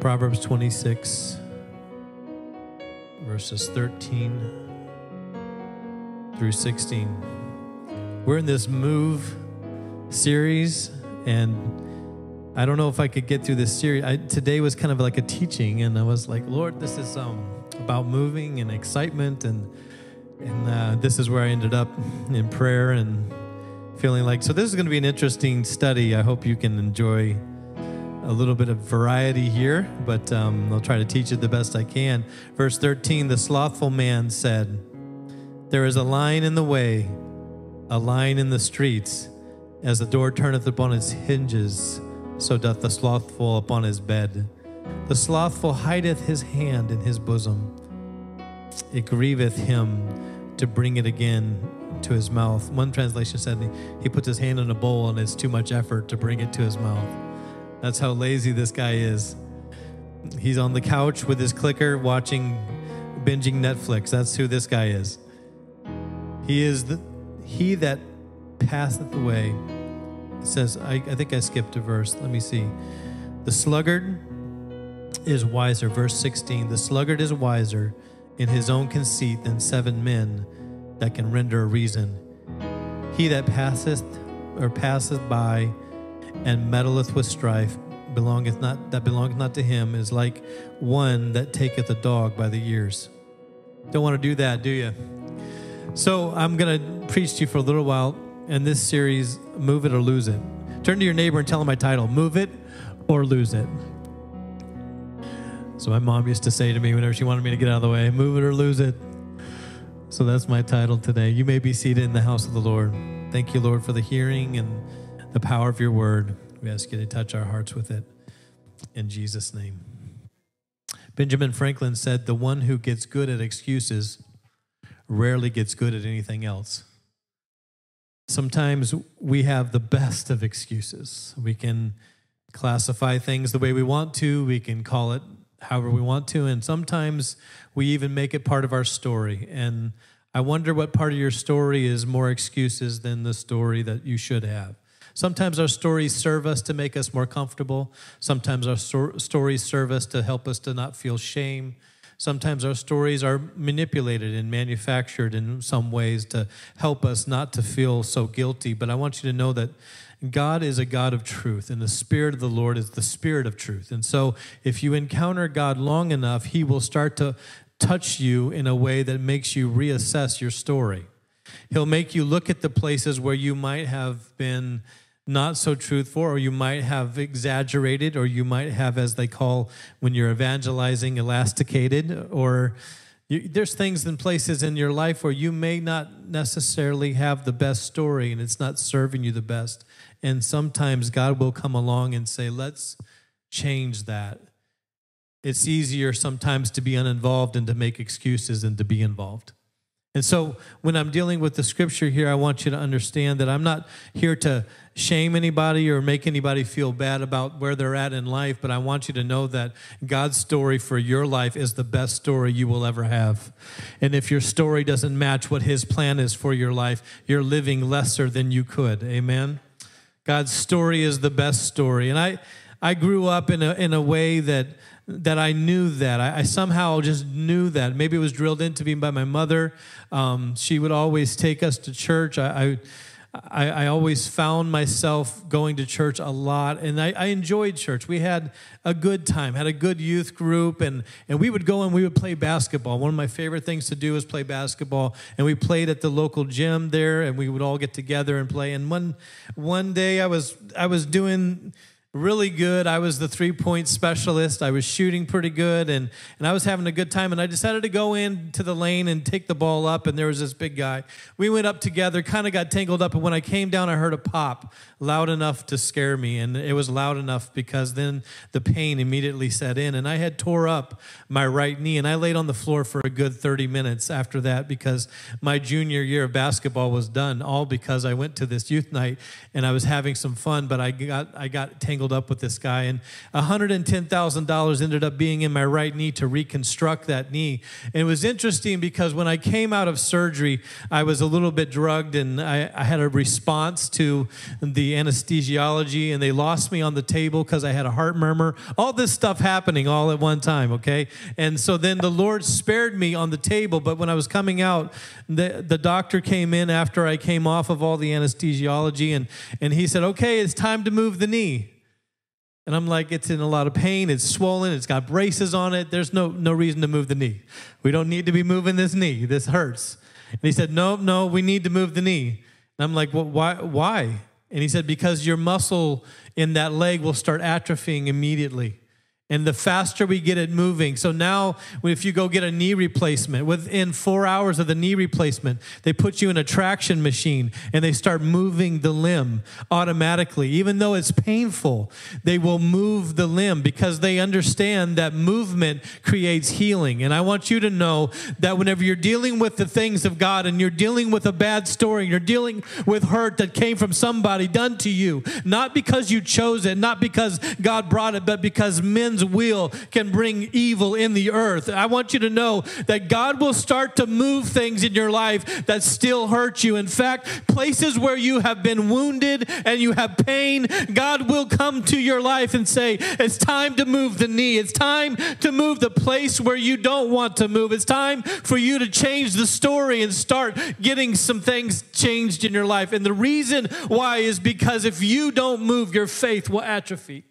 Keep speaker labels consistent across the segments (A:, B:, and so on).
A: Proverbs 26, verses 13 through 16. We're in this move series, and I don't know if I could get through this series. I, today was kind of like a teaching, and I was like, Lord, this is um, about moving and excitement, and and uh, this is where I ended up in prayer and feeling like. So this is going to be an interesting study. I hope you can enjoy a little bit of variety here, but um, I'll try to teach it the best I can. Verse 13 The slothful man said, There is a line in the way, a line in the streets. As the door turneth upon its hinges, so doth the slothful upon his bed. The slothful hideth his hand in his bosom. It grieveth him to bring it again to his mouth. One translation said he, he puts his hand in a bowl and it's too much effort to bring it to his mouth. That's how lazy this guy is. He's on the couch with his clicker watching, binging Netflix. That's who this guy is. He is the he that passeth away. It says, I, I think I skipped a verse. Let me see. The sluggard is wiser. Verse 16. The sluggard is wiser in his own conceit than seven men that can render a reason. He that passeth or passeth by and meddleth with strife belongeth not that belongeth not to him is like one that taketh a dog by the ears. Don't want to do that, do you? So I'm going to preach to you for a little while in this series, Move It or Lose It. Turn to your neighbor and tell him my title, Move It or Lose It. So my mom used to say to me whenever she wanted me to get out of the way, Move it or lose it. So that's my title today. You may be seated in the house of the Lord. Thank you, Lord, for the hearing and the power of your word. We ask you to touch our hearts with it. In Jesus' name. Benjamin Franklin said, The one who gets good at excuses rarely gets good at anything else. Sometimes we have the best of excuses. We can classify things the way we want to, we can call it however we want to, and sometimes we even make it part of our story. And I wonder what part of your story is more excuses than the story that you should have. Sometimes our stories serve us to make us more comfortable. Sometimes our stories serve us to help us to not feel shame. Sometimes our stories are manipulated and manufactured in some ways to help us not to feel so guilty. But I want you to know that God is a God of truth, and the Spirit of the Lord is the Spirit of truth. And so, if you encounter God long enough, He will start to touch you in a way that makes you reassess your story. He'll make you look at the places where you might have been not so truthful, or you might have exaggerated, or you might have, as they call when you're evangelizing, elasticated, or you, there's things and places in your life where you may not necessarily have the best story and it's not serving you the best. And sometimes God will come along and say, let's change that. It's easier sometimes to be uninvolved and to make excuses than to be involved. And so when I'm dealing with the scripture here, I want you to understand that I'm not here to shame anybody or make anybody feel bad about where they're at in life, but I want you to know that God's story for your life is the best story you will ever have. And if your story doesn't match what His plan is for your life, you're living lesser than you could. Amen? God's story is the best story. And I, I grew up in a, in a way that that I knew that. I, I, somehow just knew that. Maybe it was drilled into me by my mother. Um, she would always take us to church. I, I, I, always found myself going to church a lot, and I, I, enjoyed church. We had a good time, had a good youth group, and, and we would go and we would play basketball. One of my favorite things to do was play basketball, and we played at the local gym there, and we would all get together and play. And one one day, I was I was doing really good. I was the three point specialist. I was shooting pretty good and, and I was having a good time. And I decided to go into the lane and take the ball up. And there was this big guy. We went up together, kind of got tangled up. And when I came down, I heard a pop loud enough to scare me. And it was loud enough because then the pain immediately set in. And I had tore up my right knee. And I laid on the floor for a good 30 minutes after that because my junior year of basketball was done, all because I went to this youth night and I was having some fun, but I got, I got tangled tangled up with this guy. And $110,000 ended up being in my right knee to reconstruct that knee. And it was interesting because when I came out of surgery, I was a little bit drugged and I, I had a response to the anesthesiology, and they lost me on the table because I had a heart murmur. All this stuff happening all at one time, okay? And so then the Lord spared me on the table, but when I was coming out, the, the doctor came in after I came off of all the anesthesiology and, and he said, Okay, it's time to move the knee. And I'm like, it's in a lot of pain. It's swollen. It's got braces on it. There's no, no reason to move the knee. We don't need to be moving this knee. This hurts. And he said, No, no, we need to move the knee. And I'm like, well, why? Why? And he said, Because your muscle in that leg will start atrophying immediately and the faster we get it moving. So now, if you go get a knee replacement, within four hours of the knee replacement, they put you in a traction machine and they start moving the limb automatically. Even though it's painful, they will move the limb because they understand that movement creates healing. And I want you to know that whenever you're dealing with the things of God and you're dealing with a bad story, you're dealing with hurt that came from somebody done to you, not because you chose it, not because God brought it, but because men will can bring evil in the earth. I want you to know that God will start to move things in your life that still hurt you. In fact, places where you have been wounded and you have pain, God will come to your life and say, It's time to move the knee. It's time to move the place where you don't want to move. It's time for you to change the story and start getting some things changed in your life. And the reason why is because if you don't move, your faith will atrophy.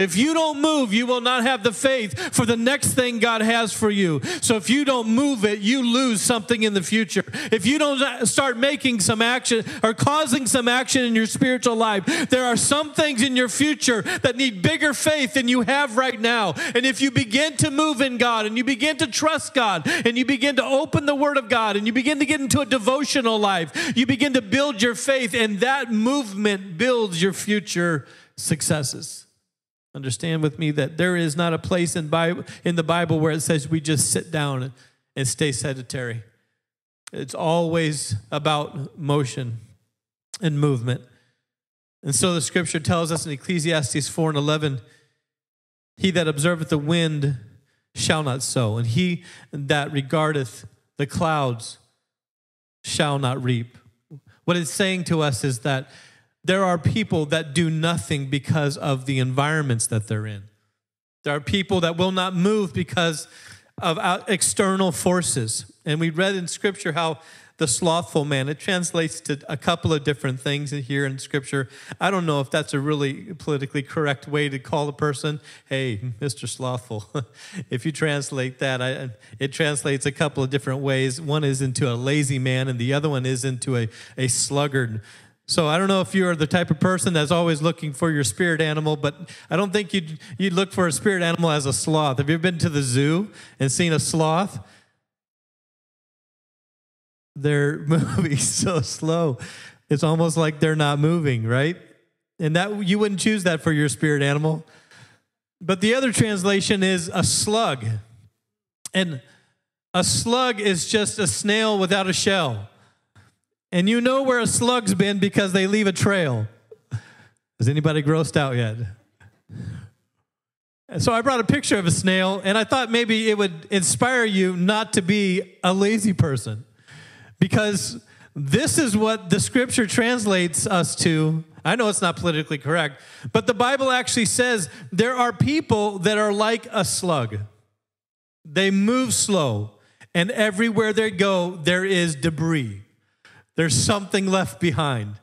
A: If you don't move, you will not have the faith for the next thing God has for you. So if you don't move it, you lose something in the future. If you don't start making some action or causing some action in your spiritual life, there are some things in your future that need bigger faith than you have right now. And if you begin to move in God and you begin to trust God and you begin to open the Word of God and you begin to get into a devotional life, you begin to build your faith, and that movement builds your future successes. Understand with me that there is not a place in, Bible, in the Bible where it says we just sit down and stay sedentary. It's always about motion and movement. And so the scripture tells us in Ecclesiastes 4 and 11 He that observeth the wind shall not sow, and he that regardeth the clouds shall not reap. What it's saying to us is that there are people that do nothing because of the environments that they're in. There are people that will not move because of external forces. And we read in Scripture how the slothful man, it translates to a couple of different things here in Scripture. I don't know if that's a really politically correct way to call a person, hey, Mr. Slothful. if you translate that, I, it translates a couple of different ways. One is into a lazy man, and the other one is into a, a sluggard. So I don't know if you're the type of person that's always looking for your spirit animal, but I don't think you'd, you'd look for a spirit animal as a sloth. Have you ever been to the zoo and seen a sloth? They're moving so slow. It's almost like they're not moving, right? And that you wouldn't choose that for your spirit animal. But the other translation is a slug. And a slug is just a snail without a shell. And you know where a slug's been because they leave a trail. Is anybody grossed out yet? So I brought a picture of a snail, and I thought maybe it would inspire you not to be a lazy person. Because this is what the scripture translates us to. I know it's not politically correct, but the Bible actually says there are people that are like a slug. They move slow, and everywhere they go, there is debris. There's something left behind.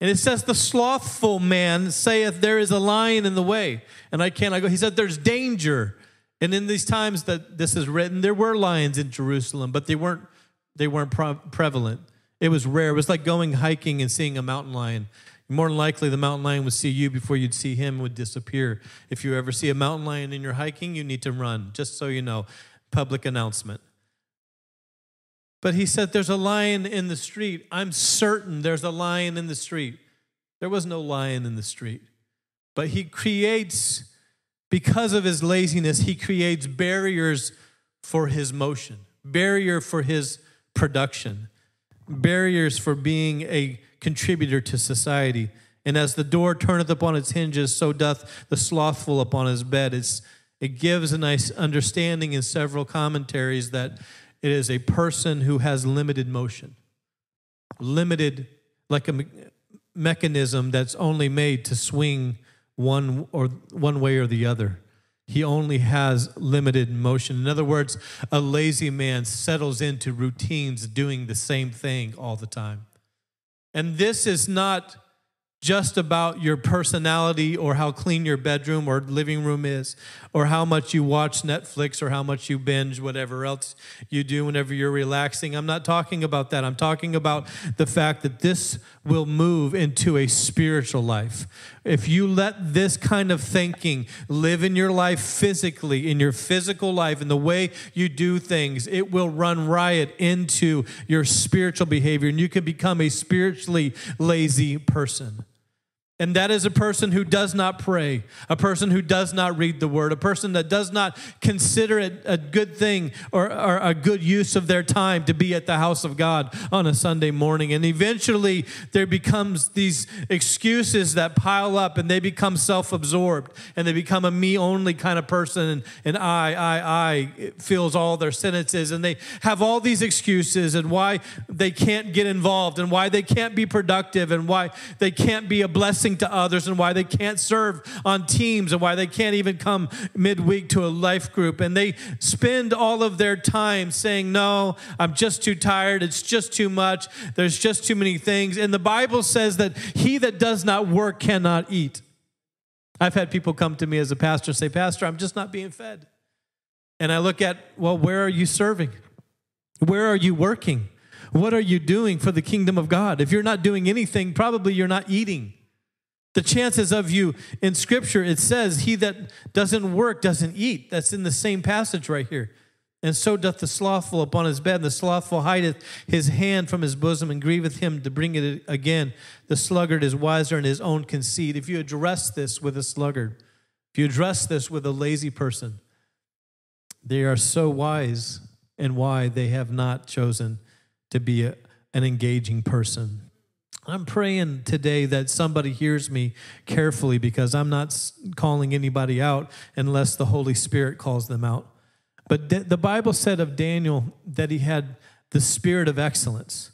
A: And it says, The slothful man saith, There is a lion in the way, and I cannot go. He said, There's danger. And in these times that this is written, there were lions in Jerusalem, but they weren't, they weren't prevalent. It was rare. It was like going hiking and seeing a mountain lion. More than likely, the mountain lion would see you before you'd see him, would disappear. If you ever see a mountain lion in your hiking, you need to run, just so you know. Public announcement. But he said, There's a lion in the street. I'm certain there's a lion in the street. There was no lion in the street. But he creates, because of his laziness, he creates barriers for his motion, barrier for his production, barriers for being a contributor to society. And as the door turneth upon its hinges, so doth the slothful upon his bed. It's, it gives a nice understanding in several commentaries that it is a person who has limited motion, limited, like a me- mechanism that's only made to swing one or one way or the other. He only has limited motion. In other words, a lazy man settles into routines doing the same thing all the time. And this is not just about your personality or how clean your bedroom or living room is or how much you watch Netflix or how much you binge whatever else you do whenever you're relaxing. I'm not talking about that. I'm talking about the fact that this will move into a spiritual life. If you let this kind of thinking live in your life physically, in your physical life, in the way you do things, it will run riot into your spiritual behavior and you can become a spiritually lazy person. And that is a person who does not pray, a person who does not read the word, a person that does not consider it a good thing or, or, a good use of their time to be at the house of God on a Sunday morning. And eventually there becomes these excuses that pile up and they become self-absorbed and they become a me only kind of person and, and I, I, I fills all their sentences and they have all these excuses and why they can't get involved and why they can't be productive and why they can't be a blessing to others and why they can't serve on teams and why they can't even come midweek to a life group. And they spend all of their time saying, No, I'm just too tired. It's just too much. There's just too many things. And the Bible says that he that does not work cannot eat. I've had people come to me as a pastor say, Pastor, I'm just not being fed. And I look at, well, where are you serving? Where are you working? What are you doing for the kingdom of God? If you're not doing anything, probably you're not eating. The chances of you in scripture, it says, He that doesn't work doesn't eat. That's in the same passage right here. And so doth the slothful upon his bed. The slothful hideth his hand from his bosom and grieveth him to bring it again. The sluggard is wiser in his own conceit. If you address this with a sluggard, if you address this with a lazy person, they are so wise and why they have not chosen to be a, an engaging person. I'm praying today that somebody hears me carefully because I'm not calling anybody out unless the Holy Spirit calls them out. But the Bible said of Daniel that he had the spirit of excellence.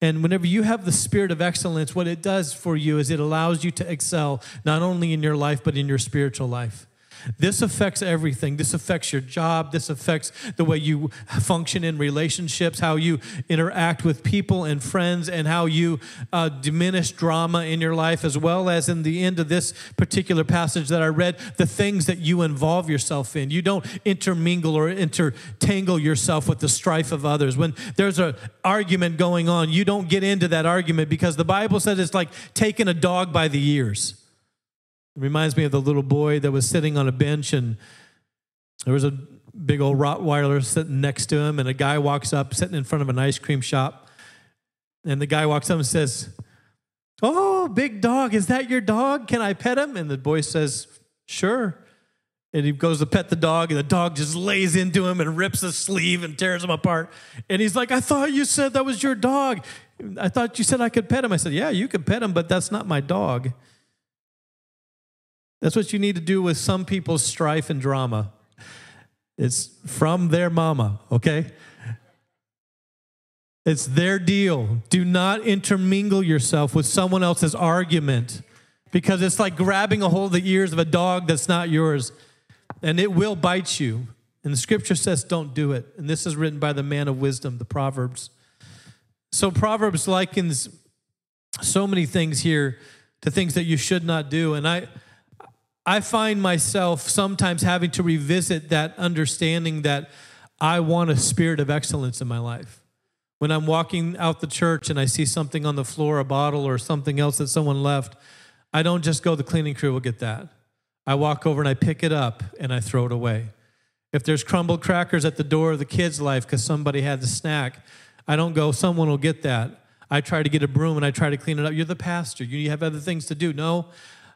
A: And whenever you have the spirit of excellence, what it does for you is it allows you to excel not only in your life, but in your spiritual life. This affects everything. This affects your job. This affects the way you function in relationships, how you interact with people and friends, and how you uh, diminish drama in your life, as well as in the end of this particular passage that I read, the things that you involve yourself in. You don't intermingle or intertangle yourself with the strife of others. When there's an argument going on, you don't get into that argument because the Bible says it's like taking a dog by the ears. It reminds me of the little boy that was sitting on a bench and there was a big old Rottweiler sitting next to him, and a guy walks up, sitting in front of an ice cream shop. And the guy walks up and says, Oh, big dog, is that your dog? Can I pet him? And the boy says, Sure. And he goes to pet the dog, and the dog just lays into him and rips his sleeve and tears him apart. And he's like, I thought you said that was your dog. I thought you said I could pet him. I said, Yeah, you could pet him, but that's not my dog. That's what you need to do with some people's strife and drama. It's from their mama, okay? It's their deal. Do not intermingle yourself with someone else's argument because it's like grabbing a hold of the ears of a dog that's not yours and it will bite you. And the scripture says, don't do it. And this is written by the man of wisdom, the Proverbs. So, Proverbs likens so many things here to things that you should not do. And I, I find myself sometimes having to revisit that understanding that I want a spirit of excellence in my life. When I'm walking out the church and I see something on the floor, a bottle or something else that someone left, I don't just go, the cleaning crew will get that. I walk over and I pick it up and I throw it away. If there's crumbled crackers at the door of the kid's life because somebody had the snack, I don't go, someone will get that. I try to get a broom and I try to clean it up. You're the pastor. You have other things to do. No,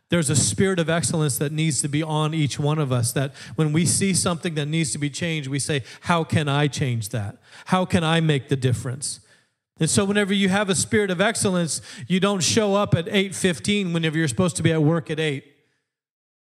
A: there's a spirit of excellence that needs to be on each one of us. That when we see something that needs to be changed, we say, How can I change that? How can I make the difference? And so whenever you have a spirit of excellence, you don't show up at 8:15 whenever you're supposed to be at work at 8.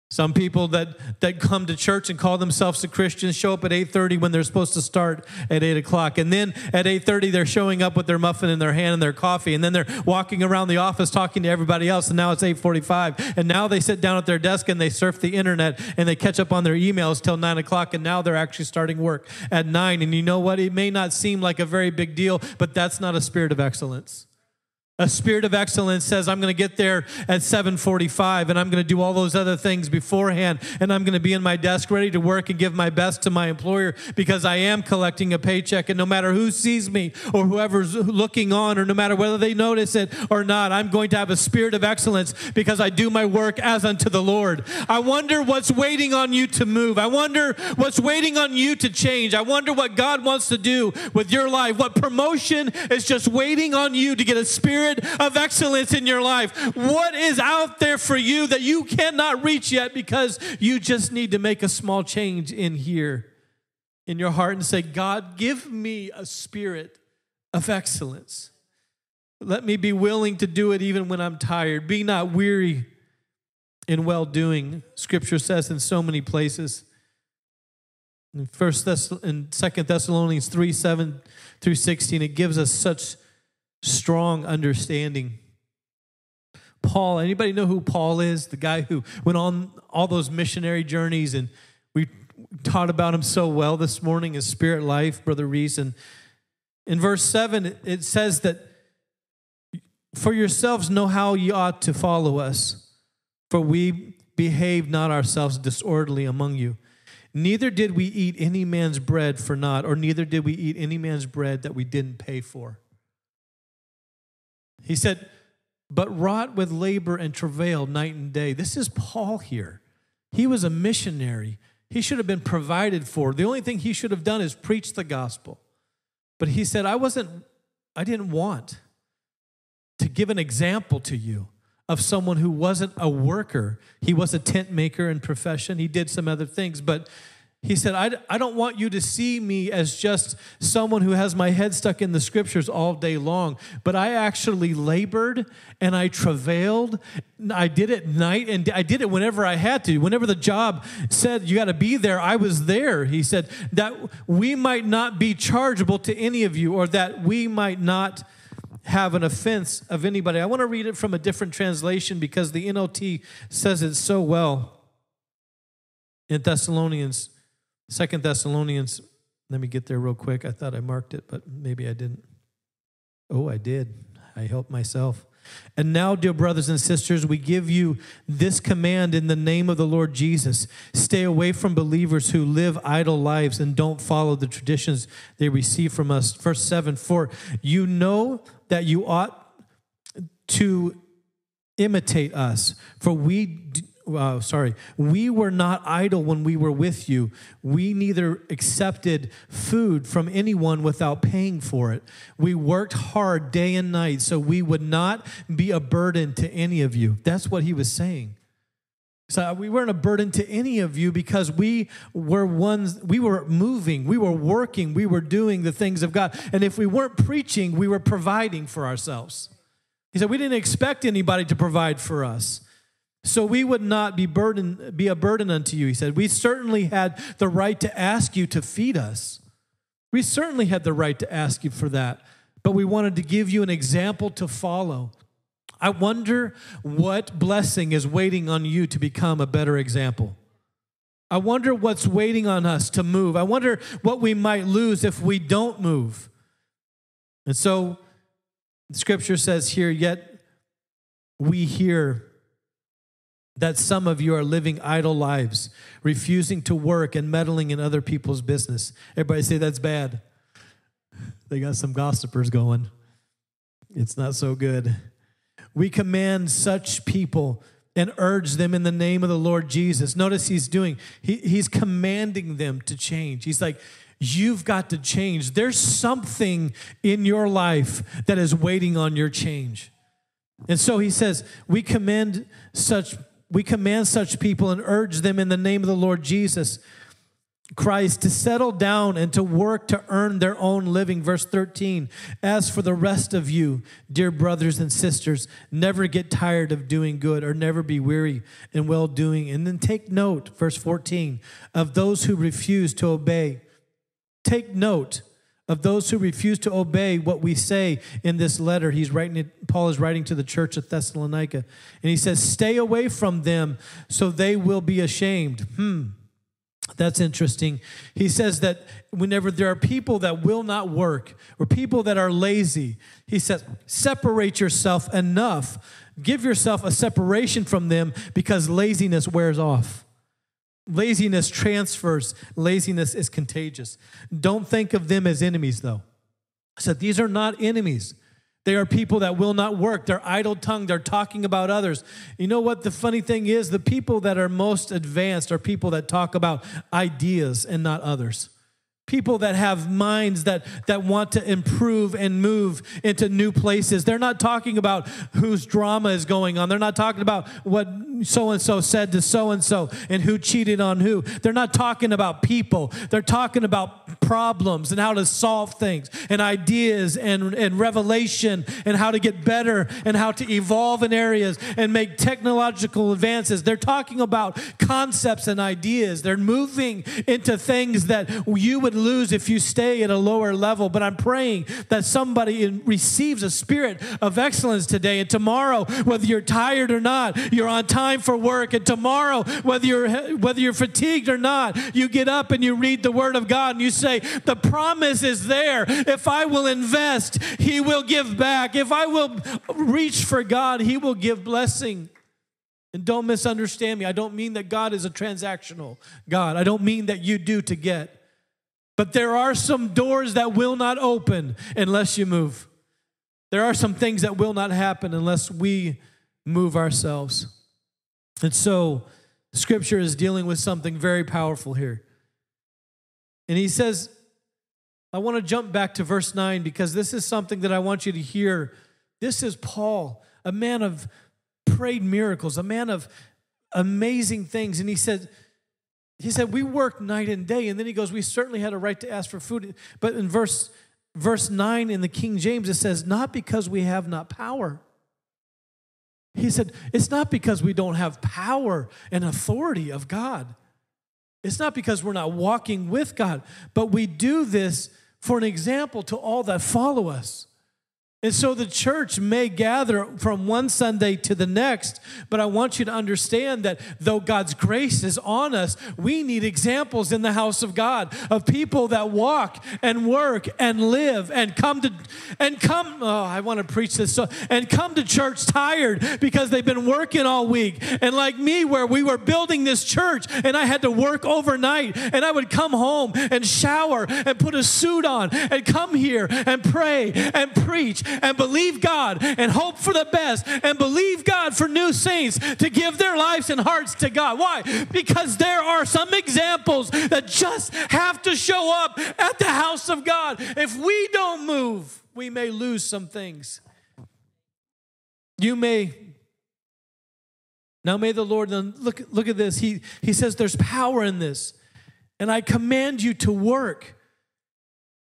A: Some people that, that come to church and call themselves a Christian show up at 8.30 when they're supposed to start at 8 o'clock. And then at 8.30, they're showing up with their muffin in their hand and their coffee. And then they're walking around the office talking to everybody else. And now it's 8.45. And now they sit down at their desk and they surf the internet and they catch up on their emails till 9 o'clock. And now they're actually starting work at 9. And you know what? It may not seem like a very big deal, but that's not a spirit of excellence. A spirit of excellence says, I'm going to get there at 745 and I'm going to do all those other things beforehand and I'm going to be in my desk ready to work and give my best to my employer because I am collecting a paycheck and no matter who sees me or whoever's looking on or no matter whether they notice it or not, I'm going to have a spirit of excellence because I do my work as unto the Lord. I wonder what's waiting on you to move. I wonder what's waiting on you to change. I wonder what God wants to do with your life. What promotion is just waiting on you to get a spirit spirit of excellence in your life? What is out there for you that you cannot reach yet because you just need to make a small change in here in your heart and say, God, give me a spirit of excellence. Let me be willing to do it even when I'm tired. Be not weary in well doing. Scripture says in so many places. In First Thess- and Second Thessalonians 3 7 through 16, it gives us such strong understanding. Paul, anybody know who Paul is? The guy who went on all those missionary journeys and we taught about him so well this morning, his spirit life, Brother Reese. In verse 7, it says that for yourselves know how ye ought to follow us, for we behave not ourselves disorderly among you. Neither did we eat any man's bread for naught, or neither did we eat any man's bread that we didn't pay for. He said, but wrought with labor and travail night and day. This is Paul here. He was a missionary. He should have been provided for. The only thing he should have done is preach the gospel. But he said, I wasn't, I didn't want to give an example to you of someone who wasn't a worker. He was a tent maker in profession. He did some other things, but he said, I, I don't want you to see me as just someone who has my head stuck in the scriptures all day long, but I actually labored and I travailed. I did it night and I did it whenever I had to. Whenever the job said you got to be there, I was there. He said that we might not be chargeable to any of you or that we might not have an offense of anybody. I want to read it from a different translation because the NLT says it so well in Thessalonians Second Thessalonians, let me get there real quick. I thought I marked it, but maybe I didn't. Oh, I did. I helped myself. And now, dear brothers and sisters, we give you this command in the name of the Lord Jesus. Stay away from believers who live idle lives and don't follow the traditions they receive from us. Verse 7 For you know that you ought to imitate us, for we uh, sorry, we were not idle when we were with you. We neither accepted food from anyone without paying for it. We worked hard day and night so we would not be a burden to any of you. That's what he was saying. So we weren't a burden to any of you because we were ones, we were moving, we were working, we were doing the things of God. And if we weren't preaching, we were providing for ourselves. He said, We didn't expect anybody to provide for us so we would not be burden be a burden unto you he said. We certainly had the right to ask you to feed us. We certainly had the right to ask you for that but we wanted to give you an example to follow. I wonder what blessing is waiting on you to become a better example. I wonder what's waiting on us to move. I wonder what we might lose if we don't move. And so scripture says here yet we hear that some of you are living idle lives, refusing to work and meddling in other people's business. Everybody say that's bad. They got some gossipers going. It's not so good. We command such people and urge them in the name of the Lord Jesus. Notice he's doing, he, he's commanding them to change. He's like, You've got to change. There's something in your life that is waiting on your change. And so he says, We commend such we command such people and urge them in the name of the Lord Jesus. Christ to settle down and to work to earn their own living. Verse 13 As for the rest of you, dear brothers and sisters, never get tired of doing good or never be weary in well doing. And then take note, verse 14, of those who refuse to obey. Take note of those who refuse to obey what we say in this letter. He's writing it, Paul is writing to the church of Thessalonica. And he says, Stay away from them so they will be ashamed. Hmm. That's interesting. He says that whenever there are people that will not work or people that are lazy, he says, separate yourself enough. Give yourself a separation from them because laziness wears off. Laziness transfers, laziness is contagious. Don't think of them as enemies, though. I said, these are not enemies. They are people that will not work. They're idle tongue. They're talking about others. You know what the funny thing is? The people that are most advanced are people that talk about ideas and not others people that have minds that that want to improve and move into new places. They're not talking about whose drama is going on. They're not talking about what so and so said to so and so and who cheated on who. They're not talking about people. They're talking about problems and how to solve things and ideas and, and revelation and how to get better and how to evolve in areas and make technological advances. They're talking about concepts and ideas. They're moving into things that you would lose if you stay at a lower level. But I'm praying that somebody receives a spirit of excellence today. And tomorrow, whether you're tired or not, you're on time for work. And tomorrow, whether you're whether you're fatigued or not, you get up and you read the Word of God and you say, "The promise is there. If I will invest, He will give back. If I will reach for God, He will give blessing." And don't misunderstand me. I don't mean that God is a transactional God. I don't mean that you do to get. But there are some doors that will not open unless you move. There are some things that will not happen unless we move ourselves. And so, Scripture is dealing with something very powerful here. And he says, I want to jump back to verse 9 because this is something that I want you to hear. This is Paul, a man of prayed miracles, a man of amazing things. And he said, he said, We worked night and day. And then he goes, We certainly had a right to ask for food. But in verse, verse 9 in the King James, it says, Not because we have not power. He said, It's not because we don't have power and authority of God. It's not because we're not walking with God, but we do this for an example to all that follow us. And so the church may gather from one Sunday to the next, but I want you to understand that though God's grace is on us, we need examples in the house of God of people that walk and work and live and come to and come oh I want to preach this so and come to church tired because they've been working all week. And like me where we were building this church and I had to work overnight and I would come home and shower and put a suit on and come here and pray and preach and believe God and hope for the best and believe God for new saints to give their lives and hearts to God. Why? Because there are some examples that just have to show up at the house of God. If we don't move, we may lose some things. You may now may the Lord look, look at this. He, he says there's power in this. And I command you to work.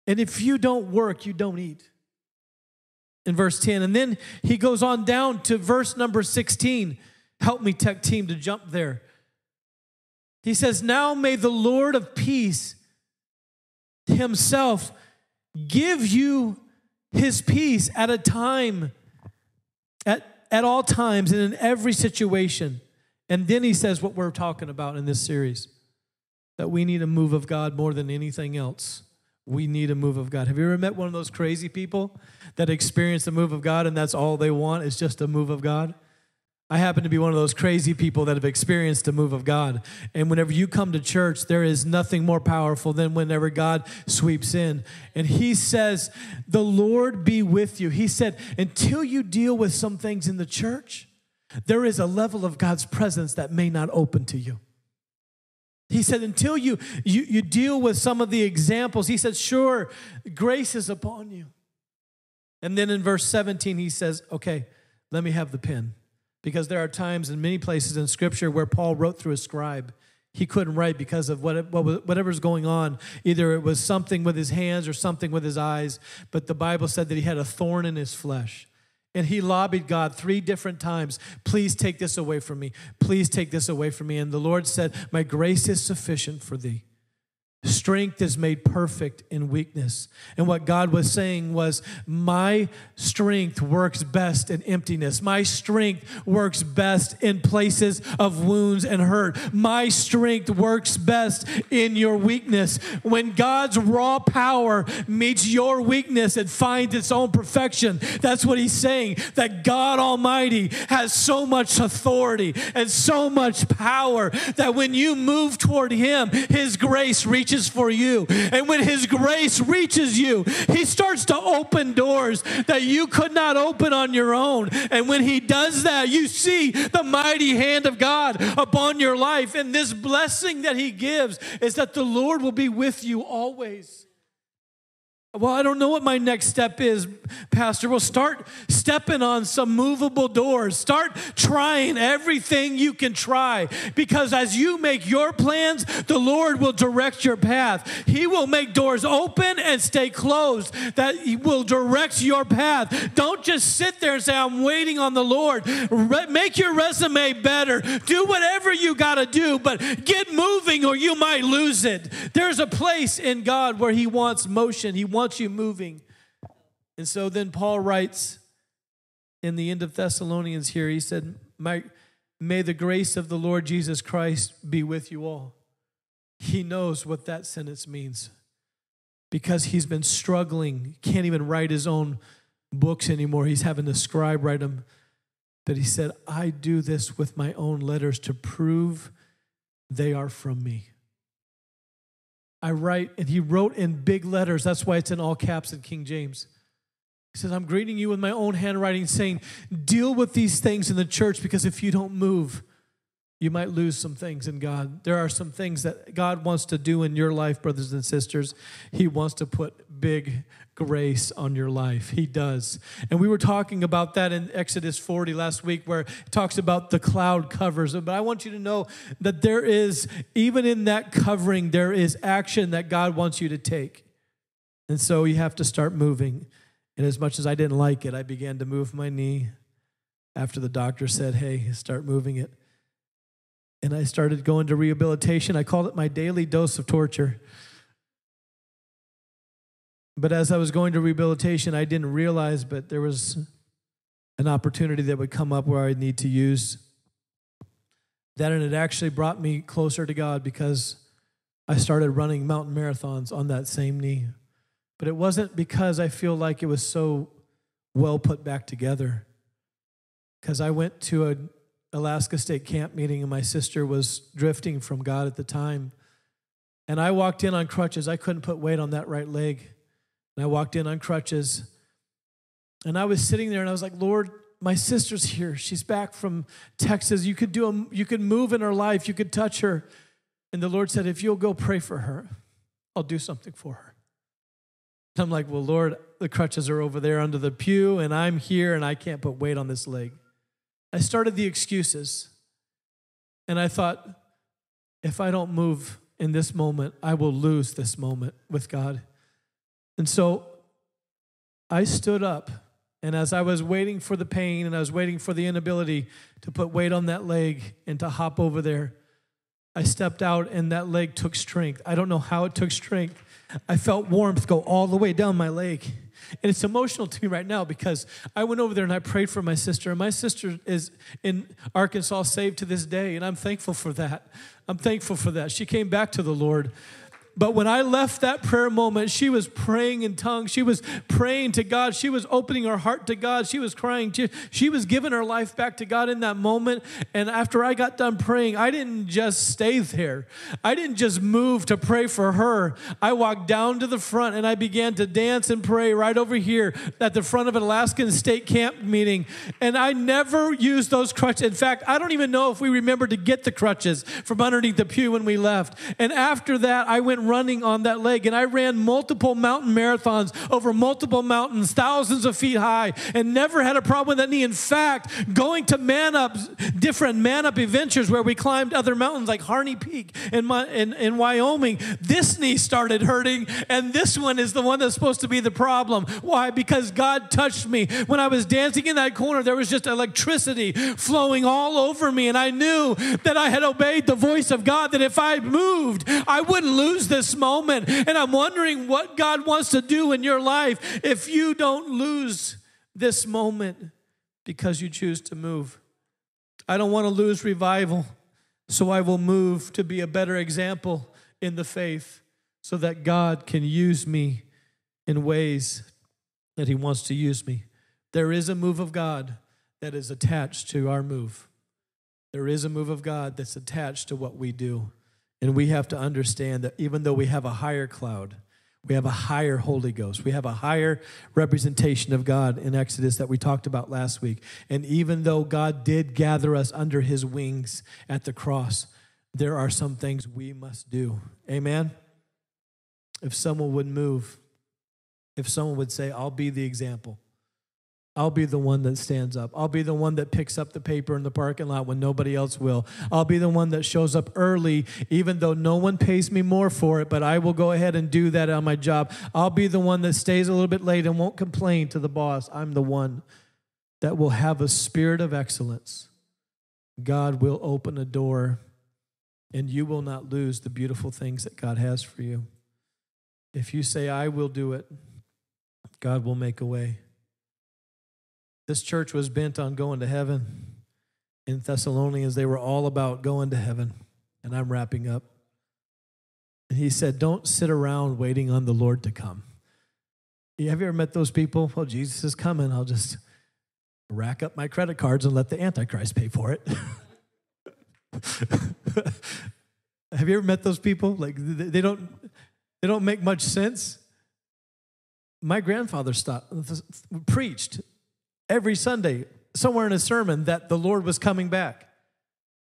A: And if you don't work, you don't eat in verse 10. And then he goes on down to verse number 16. Help me, tech team, to jump there. He says, Now may the Lord of peace himself give you his peace at a time, at, at all times, and in every situation. And then he says what we're talking about in this series that we need a move of God more than anything else. We need a move of God. Have you ever met one of those crazy people that experience the move of God and that's all they want is just a move of God. I happen to be one of those crazy people that have experienced the move of God. And whenever you come to church, there is nothing more powerful than whenever God sweeps in. And He says, The Lord be with you. He said, Until you deal with some things in the church, there is a level of God's presence that may not open to you. He said, until you, you, you deal with some of the examples, he said, sure, grace is upon you. And then in verse 17, he says, Okay, let me have the pen. Because there are times in many places in Scripture where Paul wrote through a scribe. he couldn't write because of what, what whatever's going on. Either it was something with his hands or something with his eyes, but the Bible said that he had a thorn in his flesh. And he lobbied God three different times, please take this away from me. Please take this away from me. And the Lord said, My grace is sufficient for thee. Strength is made perfect in weakness. And what God was saying was, My strength works best in emptiness. My strength works best in places of wounds and hurt. My strength works best in your weakness. When God's raw power meets your weakness, it finds its own perfection. That's what He's saying. That God Almighty has so much authority and so much power that when you move toward Him, His grace reaches reaches for you. And when His grace reaches you, He starts to open doors that you could not open on your own. And when He does that, you see the mighty hand of God upon your life. And this blessing that He gives is that the Lord will be with you always. Well, I don't know what my next step is, Pastor. Well, start stepping on some movable doors. Start trying everything you can try because as you make your plans, the Lord will direct your path. He will make doors open and stay closed, that will direct your path. Don't just sit there and say, I'm waiting on the Lord. Re- make your resume better. Do whatever you got to do, but get moving or you might lose it. There's a place in God where He wants motion, He wants you moving. And so then Paul writes in the end of Thessalonians here, he said, May the grace of the Lord Jesus Christ be with you all. He knows what that sentence means because he's been struggling, can't even write his own books anymore. He's having a scribe write them. But he said, I do this with my own letters to prove they are from me. I write, and he wrote in big letters. That's why it's in all caps in King James. He says, I'm greeting you with my own handwriting, saying, Deal with these things in the church because if you don't move, you might lose some things in God. There are some things that God wants to do in your life, brothers and sisters. He wants to put big grace on your life. He does. And we were talking about that in Exodus 40 last week, where it talks about the cloud covers. But I want you to know that there is, even in that covering, there is action that God wants you to take. And so you have to start moving. And as much as I didn't like it, I began to move my knee after the doctor said, hey, start moving it and I started going to rehabilitation. I called it my daily dose of torture. But as I was going to rehabilitation, I didn't realize, but there was an opportunity that would come up where I'd need to use that, and it actually brought me closer to God because I started running mountain marathons on that same knee. But it wasn't because I feel like it was so well put back together. Because I went to a Alaska State Camp meeting, and my sister was drifting from God at the time. And I walked in on crutches. I couldn't put weight on that right leg. And I walked in on crutches. And I was sitting there and I was like, Lord, my sister's here. She's back from Texas. You could do a, you could move in her life. You could touch her. And the Lord said, if you'll go pray for her, I'll do something for her. And I'm like, well, Lord, the crutches are over there under the pew, and I'm here, and I can't put weight on this leg. I started the excuses. And I thought, if I don't move in this moment, I will lose this moment with God. And so I stood up. And as I was waiting for the pain and I was waiting for the inability to put weight on that leg and to hop over there, I stepped out and that leg took strength. I don't know how it took strength. I felt warmth go all the way down my leg. And it's emotional to me right now because I went over there and I prayed for my sister, and my sister is in Arkansas saved to this day, and I'm thankful for that. I'm thankful for that. She came back to the Lord. But when I left that prayer moment, she was praying in tongues. She was praying to God. She was opening her heart to God. She was crying. She was giving her life back to God in that moment. And after I got done praying, I didn't just stay there. I didn't just move to pray for her. I walked down to the front and I began to dance and pray right over here at the front of an Alaskan state camp meeting. And I never used those crutches. In fact, I don't even know if we remembered to get the crutches from underneath the pew when we left. And after that, I went running on that leg. And I ran multiple mountain marathons over multiple mountains, thousands of feet high, and never had a problem with that knee. In fact, going to man up, different man up adventures where we climbed other mountains like Harney Peak in, my, in, in Wyoming, this knee started hurting, and this one is the one that's supposed to be the problem. Why? Because God touched me. When I was dancing in that corner, there was just electricity flowing all over me, and I knew that I had obeyed the voice of God, that if I moved, I wouldn't lose this moment. And I'm wondering what God wants to do in your life if you don't lose this moment because you choose to move. I don't want to lose revival, so I will move to be a better example in the faith so that God can use me in ways that He wants to use me. There is a move of God that is attached to our move. There is a move of God that's attached to what we do. And we have to understand that even though we have a higher cloud, we have a higher Holy Ghost. We have a higher representation of God in Exodus that we talked about last week. And even though God did gather us under his wings at the cross, there are some things we must do. Amen? If someone would move, if someone would say, I'll be the example. I'll be the one that stands up. I'll be the one that picks up the paper in the parking lot when nobody else will. I'll be the one that shows up early, even though no one pays me more for it, but I will go ahead and do that on my job. I'll be the one that stays a little bit late and won't complain to the boss. I'm the one that will have a spirit of excellence. God will open a door, and you will not lose the beautiful things that God has for you. If you say, I will do it, God will make a way. This church was bent on going to heaven. In Thessalonians, they were all about going to heaven. And I'm wrapping up. And he said, Don't sit around waiting on the Lord to come. Have you ever met those people? Well, Jesus is coming. I'll just rack up my credit cards and let the Antichrist pay for it. Have you ever met those people? Like they don't they don't make much sense. My grandfather stopped, preached every Sunday, somewhere in a sermon, that the Lord was coming back.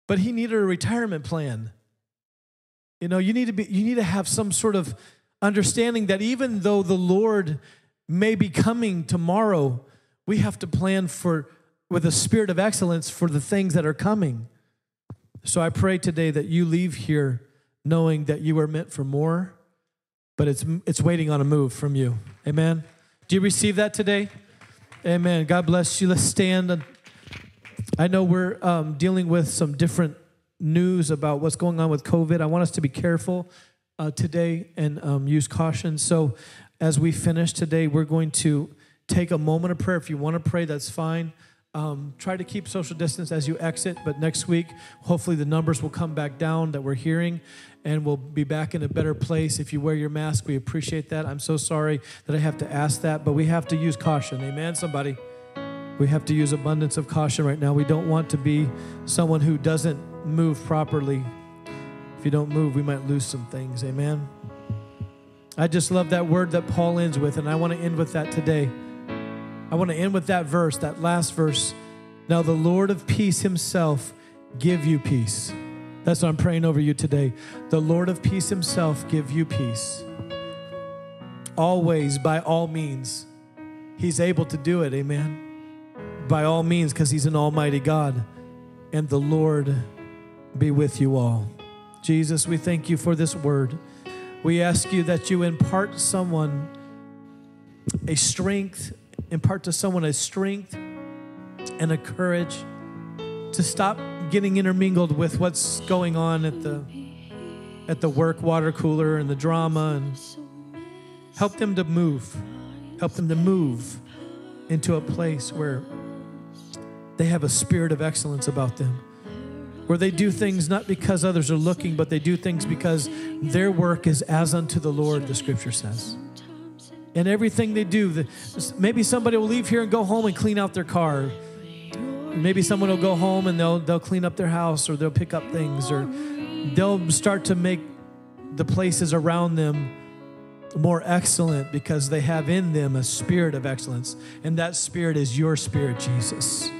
A: But he needed a retirement plan. You know, you need to be you need to have some sort of understanding that even though the Lord may be coming tomorrow, we have to plan for with a spirit of excellence for the things that are coming. So I pray today that you leave here knowing that you are meant for more, but it's it's waiting on a move from you. Amen. Do you receive that today? Amen. God bless you. Let's stand. I know we're um, dealing with some different news about what's going on with COVID. I want us to be careful uh, today and um, use caution. So, as we finish today, we're going to take a moment of prayer. If you want to pray, that's fine. Um, try to keep social distance as you exit, but next week, hopefully, the numbers will come back down that we're hearing and we'll be back in a better place. If you wear your mask, we appreciate that. I'm so sorry that I have to ask that, but we have to use caution. Amen, somebody? We have to use abundance of caution right now. We don't want to be someone who doesn't move properly. If you don't move, we might lose some things. Amen. I just love that word that Paul ends with, and I want to end with that today. I want to end with that verse, that last verse. Now, the Lord of peace himself give you peace. That's what I'm praying over you today. The Lord of peace himself give you peace. Always, by all means, he's able to do it. Amen. By all means, because he's an almighty God. And the Lord be with you all. Jesus, we thank you for this word. We ask you that you impart someone a strength, impart to someone a strength and a courage to stop getting intermingled with what's going on at the at the work water cooler and the drama and help them to move help them to move into a place where they have a spirit of excellence about them. Where they do things not because others are looking but they do things because their work is as unto the lord the scripture says. And everything they do maybe somebody will leave here and go home and clean out their car maybe someone will go home and they'll they'll clean up their house or they'll pick up things or they'll start to make the places around them more excellent because they have in them a spirit of excellence. And that spirit is your spirit Jesus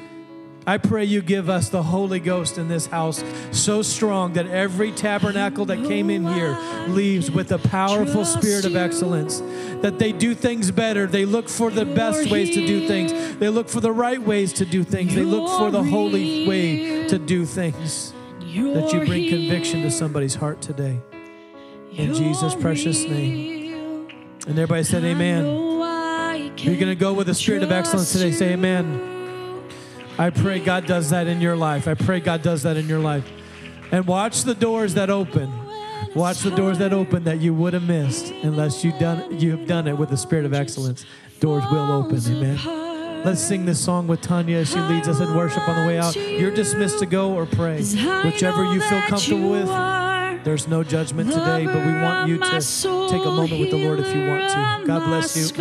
A: I pray you give us the Holy Ghost in this house so strong that every tabernacle that came in here leaves with a powerful spirit of excellence. That they do things better. They look for the best ways to do things. They look for the right ways to do things. They look for the holy way to do things. That you bring conviction to somebody's heart today. In Jesus' precious name. And everybody said, Amen. You're going to go with a spirit of excellence today. Say, Amen. I pray God does that in your life. I pray God does that in your life. And watch the doors that open. Watch the doors that open that you would have missed unless you done you have done it with the spirit of excellence. Doors will open. Amen. Let's sing this song with Tanya as she leads us in worship on the way out. You're dismissed to go or pray. Whichever you feel comfortable with. There's no judgment today, but we want you to take a moment with the Lord if you want to. God bless you.